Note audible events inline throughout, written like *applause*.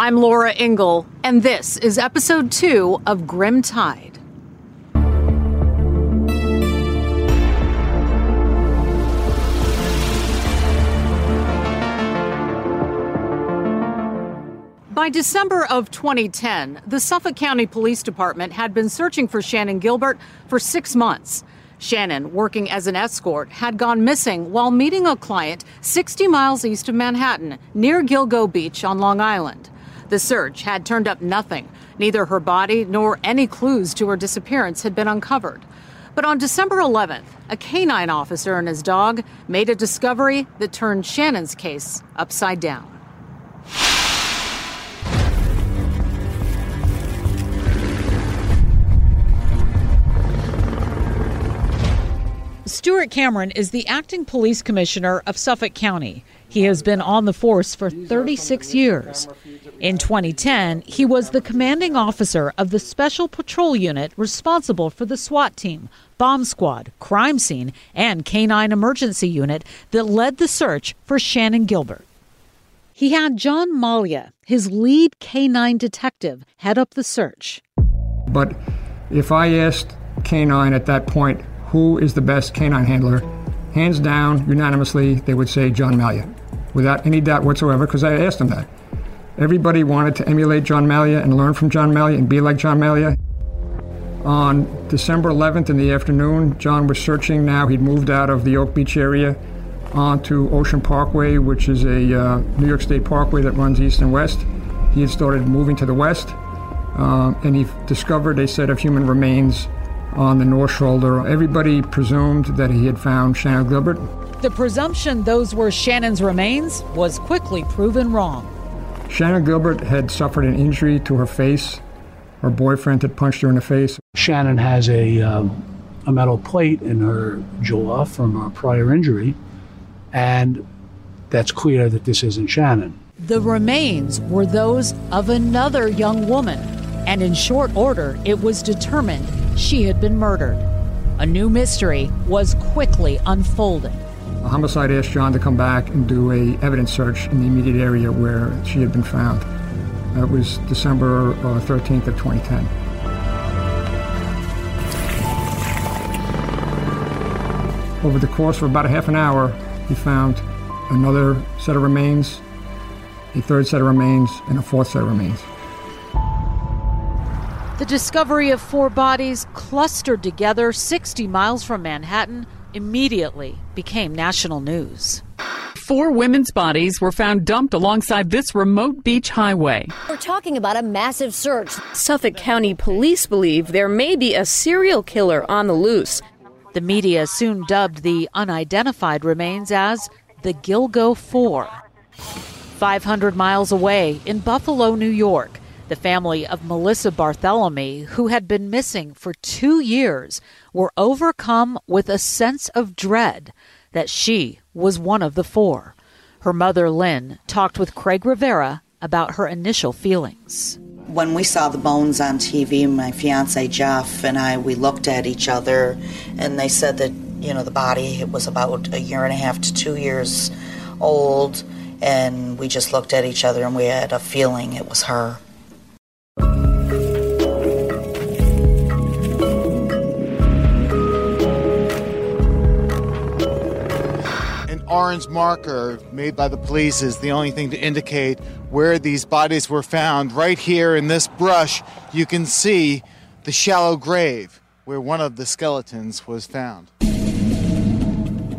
I'm Laura Ingle, and this is episode two of Grim Tide. By December of 2010, the Suffolk County Police Department had been searching for Shannan Gilbert for six months. Shannan, working as an escort, had gone missing while meeting a client 60 miles east of Manhattan, near Gilgo Beach on Long Island. The search had turned up nothing. Neither her body nor any clues to her disappearance had been uncovered. But on December 11th, a canine officer and his dog made a discovery that turned Shannan's case upside down. Stuart Cameron is the acting police commissioner of Suffolk County. He has been on the force for 36 years. In 2010, he was the commanding officer of the Special Patrol Unit responsible for the SWAT team, bomb squad, crime scene, and canine emergency unit that led the search for Shannan Gilbert. He had John Maglia, his lead canine detective, head up the search. But if I asked canine at that point who is the best canine handler, hands down, unanimously, they would say John Maglia without any doubt whatsoever, because I asked them that. Everybody wanted to emulate John Maglia and learn from John Maglia and be like John Maglia. On December 11th in the afternoon, John was searching now. He'd moved out of the Oak Beach area onto Ocean Parkway, which is a uh, New York State parkway that runs east and west. He had started moving to the west, uh, and he discovered a set of human remains on the north shoulder. Everybody presumed that he had found Shannan Gilbert. The presumption those were Shannan's remains was quickly proven wrong. Shannan Gilbert had suffered an injury to her face. Her boyfriend had punched her in the face. Shannan has a, um, a metal plate in her jaw from a prior injury, and that's clear that this isn't Shannan. The remains were those of another young woman, and in short order, it was determined she had been murdered. A new mystery was quickly unfolding. Homicide asked John to come back and do a evidence search in the immediate area where she had been found. That was December uh, 13th of 2010. Over the course of about a half an hour, he found another set of remains, a third set of remains, and a fourth set of remains. The discovery of four bodies clustered together 60 miles from Manhattan immediately became national news. Four women's bodies were found dumped alongside this remote beach highway. We're talking about a massive search. Suffolk County police believe there may be a serial killer on the loose. The media soon dubbed the unidentified remains as the Gilgo Four. 500 miles away in Buffalo, New York, the family of Melissa Barthelemy, who had been missing for two years, were overcome with a sense of dread that she was one of the four. Her mother, Lynn, talked with Craig Rivera about her initial feelings. When we saw the bones on TV, my fiance Jeff and I, we looked at each other, and they said that you know the body was about a year and a half to two years old, and we just looked at each other and we had a feeling it was her. Orange marker made by the police is the only thing to indicate where these bodies were found. Right here in this brush, you can see the shallow grave where one of the skeletons was found.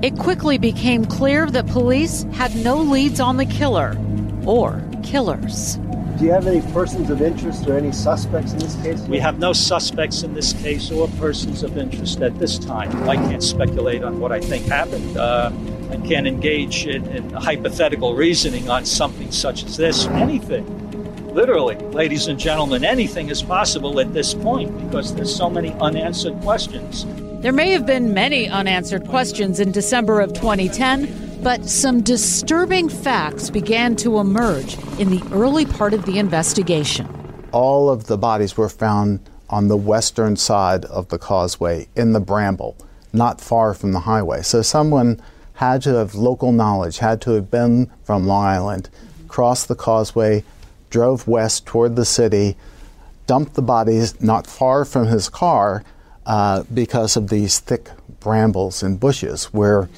It quickly became clear that police had no leads on the killer or killers. Do you have any persons of interest or any suspects in this case? We have no suspects in this case or persons of interest at this time. I can't speculate on what I think happened. Uh, I can't engage in, in hypothetical reasoning on something such as this. Anything, literally, ladies and gentlemen, anything is possible at this point because there's so many unanswered questions. There may have been many unanswered questions in December of 2010, but some disturbing facts began to emerge in the early part of the investigation. All of the bodies were found on the western side of the causeway in the bramble, not far from the highway. So someone had to have local knowledge, had to have been from Long Island, crossed the causeway drove west toward the city, dumped the bodies not far from his car uh, because of these thick brambles and bushes where,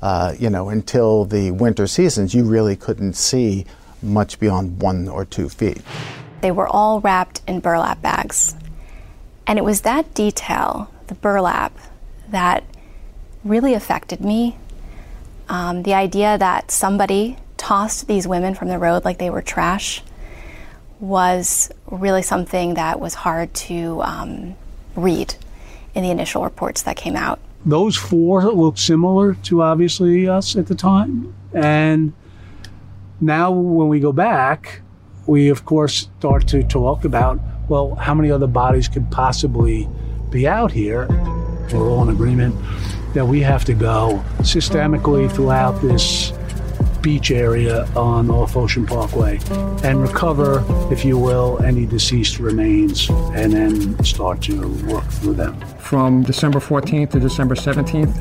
uh, you know, until the winter seasons, you really couldn't see much beyond one or two feet. They were all wrapped in burlap bags. And it was that detail, the burlap, that really affected me. Um, the idea that somebody tossed these women from the road like they were trash was really something that was hard to um, read in the initial reports that came out. Those four looked similar to obviously us at the time. And now when we go back, we of course start to talk about well, how many other bodies could possibly be out here? We're all in agreement that we have to go systemically throughout this beach area on North Ocean Parkway and recover, if you will, any deceased remains and then start to work through them. From December 14th to December 17th,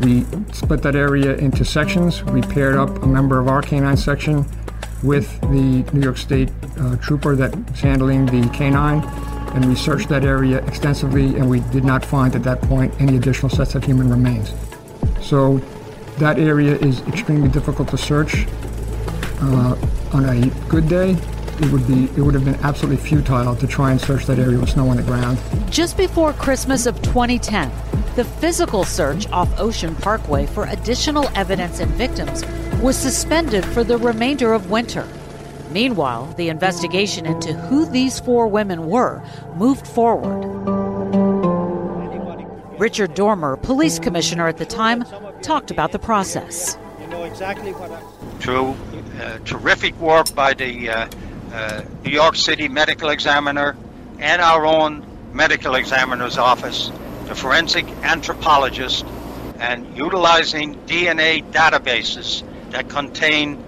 we split that area into sections. We paired up a member of our canine section with the New York State uh, trooper that's handling the canine, and we searched that area extensively, and we did not find at that point any additional sets of human remains. So that area is extremely difficult to search. Uh, on a good day, it would be it would have been absolutely futile to try and search that area with snow on the ground. Just before Christmas of 2010, the physical search off Ocean Parkway for additional evidence and victims was suspended for the remainder of winter. Meanwhile, the investigation into who these four women were moved forward. Richard Dormer, police commissioner at the time, talked about the process. You know exactly what I'm through uh, terrific work by the uh, uh, New York City medical examiner and our own medical examiner's office, the forensic anthropologist, and utilizing DNA databases that contain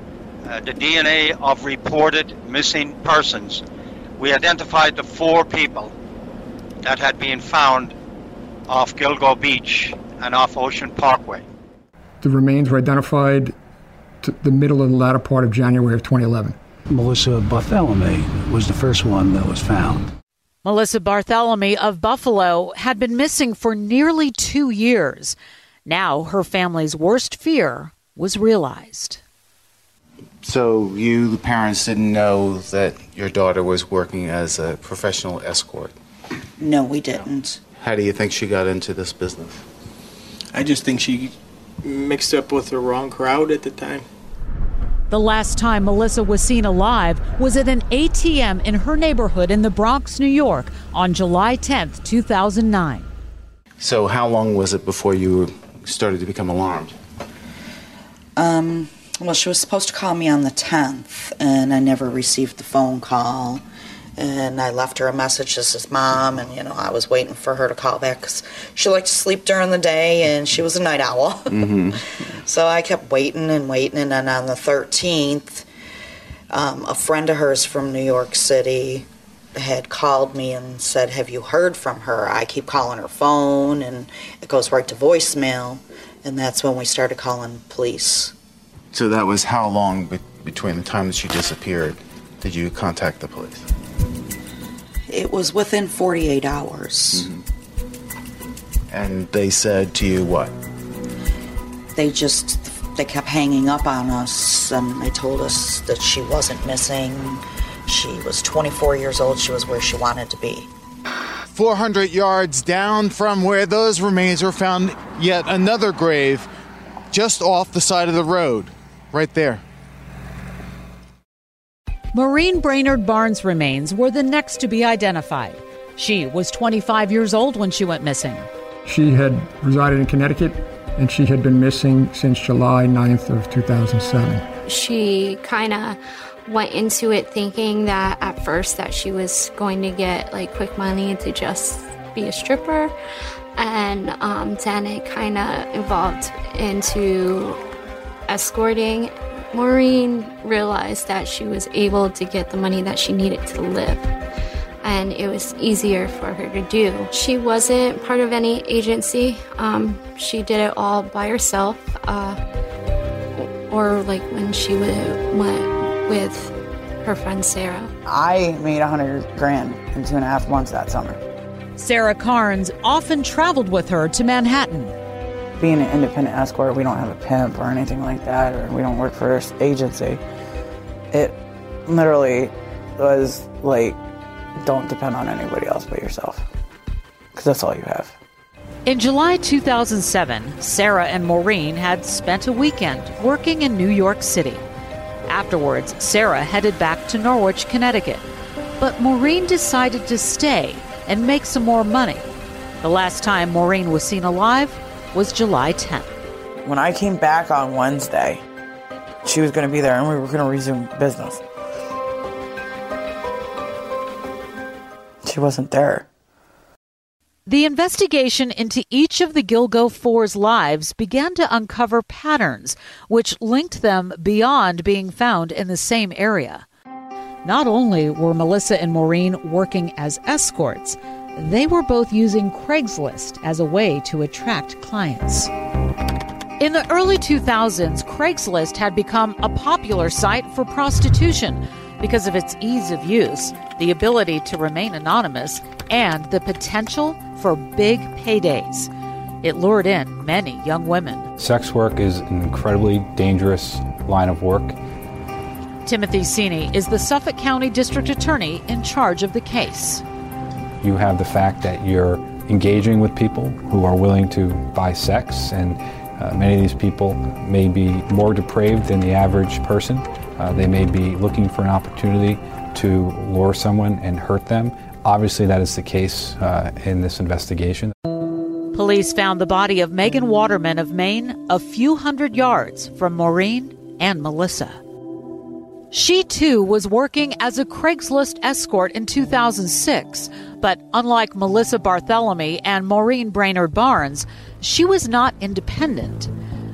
uh, the DNA of reported missing persons. We identified the four people that had been found off Gilgo Beach and off Ocean Parkway. The remains were identified to the middle of the latter part of January of 2011. Melissa Barthelemy was the first one that was found. Melissa Barthelemy of Buffalo had been missing for nearly two years. Now her family's worst fear was realized. So you, the parents, didn't know that your daughter was working as a professional escort? No, we didn't. How do you think she got into this business? I just think she mixed up with the wrong crowd at the time. The last time Melissa was seen alive was at an ATM in her neighborhood in the Bronx, New York on July 10th, 2009. So, how long was it before you started to become alarmed? Um, well, she was supposed to call me on the 10th, and I never received the phone call. And I left her a message as his mom, and you know, I was waiting for her to call back because she liked to sleep during the day and she was a night owl. Mm-hmm. *laughs* so I kept waiting and waiting, and then on the 13th, um, a friend of hers from New York City had called me and said, Have you heard from her? I keep calling her phone, and it goes right to voicemail. And that's when we started calling police. So that was how long be- between the time that she disappeared did you contact the police? It was within 48 hours. Mm-hmm. And they said to you what? They just they kept hanging up on us and they told us that she wasn't missing. She was 24 years old. She was where she wanted to be. 400 yards down from where those remains were found, yet another grave just off the side of the road, right there. Maureen Brainerd Barnes' remains were the next to be identified. She was 25 years old when she went missing. She had resided in Connecticut and she had been missing since July 9th of 2007. She kind of went into it thinking that at first that she was going to get like quick money to just be a stripper and um, then it kind of evolved into escorting maureen realized that she was able to get the money that she needed to live and it was easier for her to do she wasn't part of any agency um, she did it all by herself uh, or like when she w- went with her friend Sarah. I made a hundred grand in two and a half months that summer. Sarah Carnes often traveled with her to Manhattan. Being an independent escort, we don't have a pimp or anything like that, or we don't work for an agency. It literally was like, don't depend on anybody else but yourself, because that's all you have. In July 2007, Sarah and Maureen had spent a weekend working in New York City. Afterwards, Sarah headed back to Norwich, Connecticut. But Maureen decided to stay and make some more money. The last time Maureen was seen alive was July 10th. When I came back on Wednesday, she was going to be there and we were going to resume business. She wasn't there. The investigation into each of the Gilgo Four's lives began to uncover patterns which linked them beyond being found in the same area. Not only were Melissa and Maureen working as escorts, they were both using Craigslist as a way to attract clients. In the early 2000s, Craigslist had become a popular site for prostitution because of its ease of use, the ability to remain anonymous, and the potential for big paydays. It lured in many young women. Sex work is an incredibly dangerous line of work. Timothy Sini is the Suffolk County District Attorney in charge of the case. You have the fact that you're engaging with people who are willing to buy sex, and uh, many of these people may be more depraved than the average person. Uh, they may be looking for an opportunity to lure someone and hurt them. Obviously, that is the case uh, in this investigation. Police found the body of Megan Waterman of Maine a few hundred yards from Maureen and Melissa. She too was working as a Craigslist escort in 2006, but unlike Melissa Barthelemy and Maureen Brainerd Barnes, she was not independent.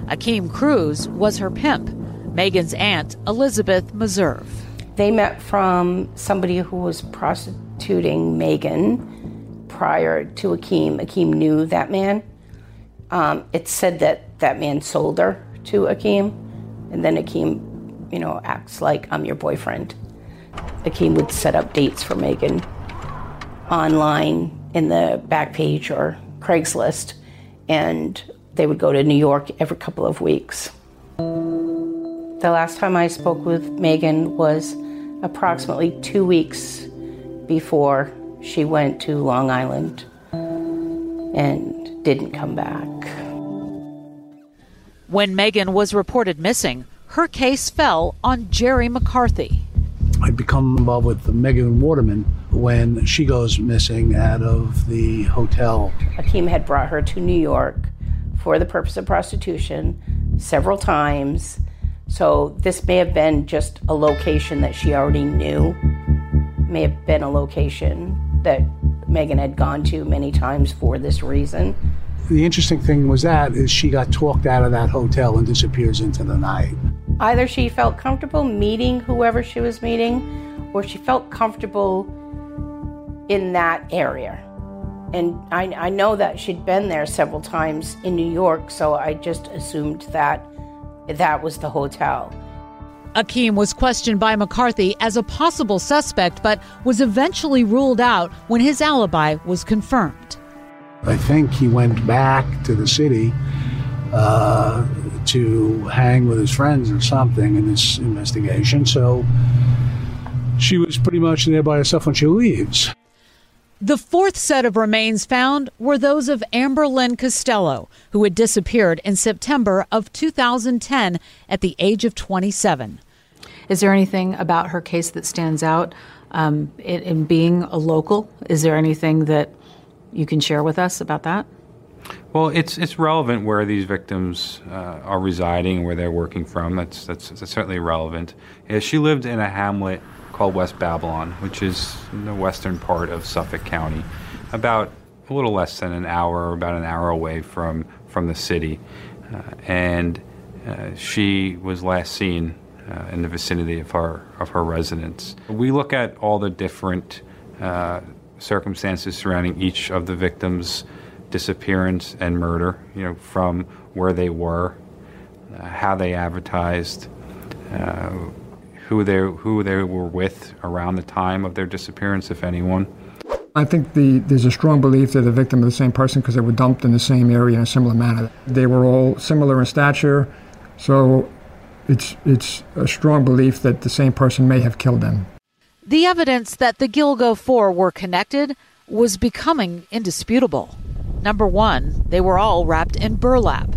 Akeem Cruz was her pimp, Megan's aunt, Elizabeth Meserve. They met from somebody who was prostituting Megan prior to Akeem. Akeem knew that man. Um, it said that that man sold her to Akeem, and then Akeem you know, acts like I'm your boyfriend. Akeem would set up dates for Megan online in the Backpage or Craigslist, and they would go to New York every couple of weeks. The last time I spoke with Megan was approximately two weeks before she went to Long Island and didn't come back. When Megan was reported missing, her case fell on Jerry McCarthy. I become involved with Megan Waterman when she goes missing out of the hotel. Akeem had brought her to New York for the purpose of prostitution several times. So this may have been just a location that she already knew, may have been a location that Megan had gone to many times for this reason. The interesting thing was that is she got talked out of that hotel and disappears into the night. Either she felt comfortable meeting whoever she was meeting, or she felt comfortable in that area. And I, I know that she'd been there several times in New York, so I just assumed that that was the hotel. Akeem was questioned by McCarthy as a possible suspect, but was eventually ruled out when his alibi was confirmed. I think he went back to the city uh, to hang with his friends or something in this investigation. So she was pretty much there by herself when she leaves. The fourth set of remains found were those of Amber Lynn Costello, who had disappeared in September of 2010 at the age of 27. Is there anything about her case that stands out um, in, in being a local? Is there anything that you can share with us about that? Well, it's it's relevant where these victims uh, are residing, and where they're working from. That's, that's, that's certainly relevant. Yeah, she lived in a hamlet called West Babylon, which is in the western part of Suffolk County, about a little less than an hour, about an hour away from from the city, uh, and uh, she was last seen uh, in the vicinity of her of her residence. We look at all the different uh, circumstances surrounding each of the victims' disappearance and murder, you know, from where they were, uh, how they advertised, uh, who they who they were with around the time of their disappearance, if anyone. I think the, there's a strong belief they're the victim of the same person because they were dumped in the same area in a similar manner. They were all similar in stature, so it's it's a strong belief that the same person may have killed them. The evidence that the Gilgo Four were connected was becoming indisputable. Number one, they were all wrapped in burlap.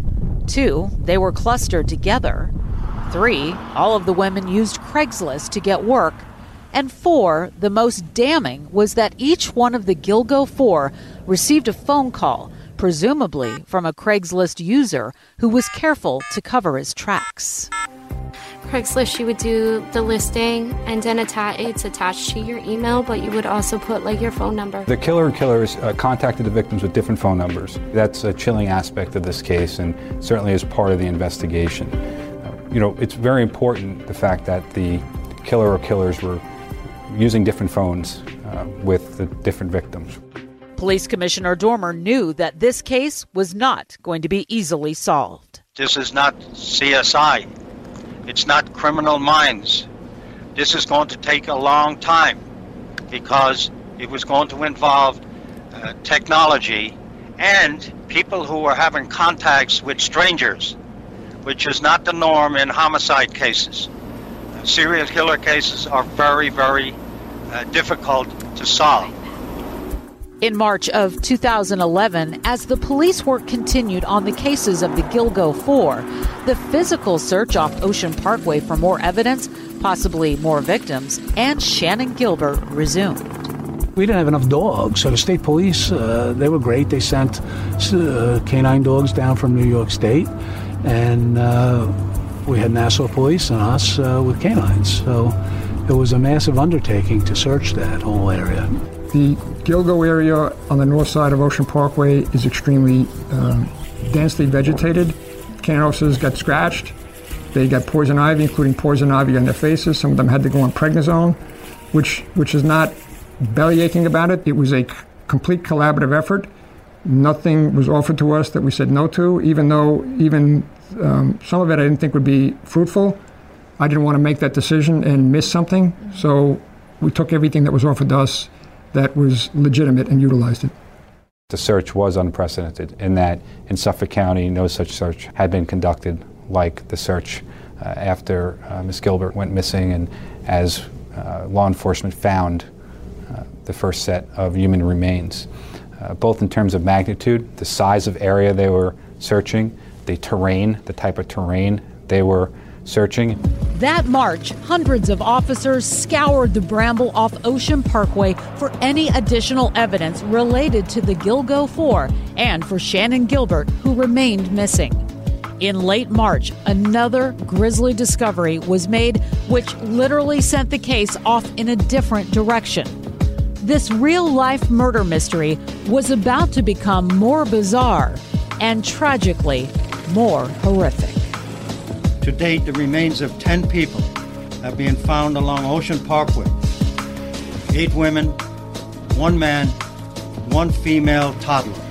Two, they were clustered together. Three, all of the women used Craigslist to get work. And four, the most damning was that each one of the Gilgo Four received a phone call, presumably from a Craigslist user who was careful to cover his tracks. Craigslist, you would do the listing and then atta- it's attached to your email, but you would also put like your phone number. The killer and killers uh, contacted the victims with different phone numbers. That's a chilling aspect of this case and certainly is part of the investigation. Uh, you know, it's very important the fact that the killer or killers were using different phones uh, with the different victims. Police Commissioner Dormer knew that this case was not going to be easily solved. This is not CSI. It's not criminal minds. This is going to take a long time because it was going to involve uh, technology and people who were having contacts with strangers, which is not the norm in homicide cases. Serial killer cases are very, very uh, difficult to solve. In March of 2011, as the police work continued on the cases of the Gilgo Four, the physical search off Ocean Parkway for more evidence, possibly more victims, and Shannan Gilbert resumed. We didn't have enough dogs, so the state police, uh, they were great. They sent uh, canine dogs down from New York State, and uh, we had Nassau police and us uh, with canines. So it was a massive undertaking to search that whole area. The Gilgo area on the north side of Ocean Parkway is extremely um, densely vegetated. Officers got scratched. They got poison ivy, including poison ivy on their faces. Some of them had to go on prednisone, which which is not belly aching about it. It was a complete collaborative effort. Nothing was offered to us that we said no to, even though even um, some of it I didn't think would be fruitful. I didn't want to make that decision and miss something, so we took everything that was offered to us that was legitimate and utilized it. The search was unprecedented in that in Suffolk County, no such search had been conducted like the search uh, after uh, Ms. Gilbert went missing and as uh, law enforcement found uh, the first set of human remains, uh, both in terms of magnitude, the size of area they were searching, the terrain, the type of terrain they were searching. That March, hundreds of officers scoured the bramble off Ocean Parkway for any additional evidence related to the Gilgo Four and for Shannan Gilbert, who remained missing. In late March, another grisly discovery was made, which literally sent the case off in a different direction. This real life murder mystery was about to become more bizarre and tragically more horrific. To date, the remains of 10 people have been found along Ocean Parkway. Eight women, one man, one female toddler.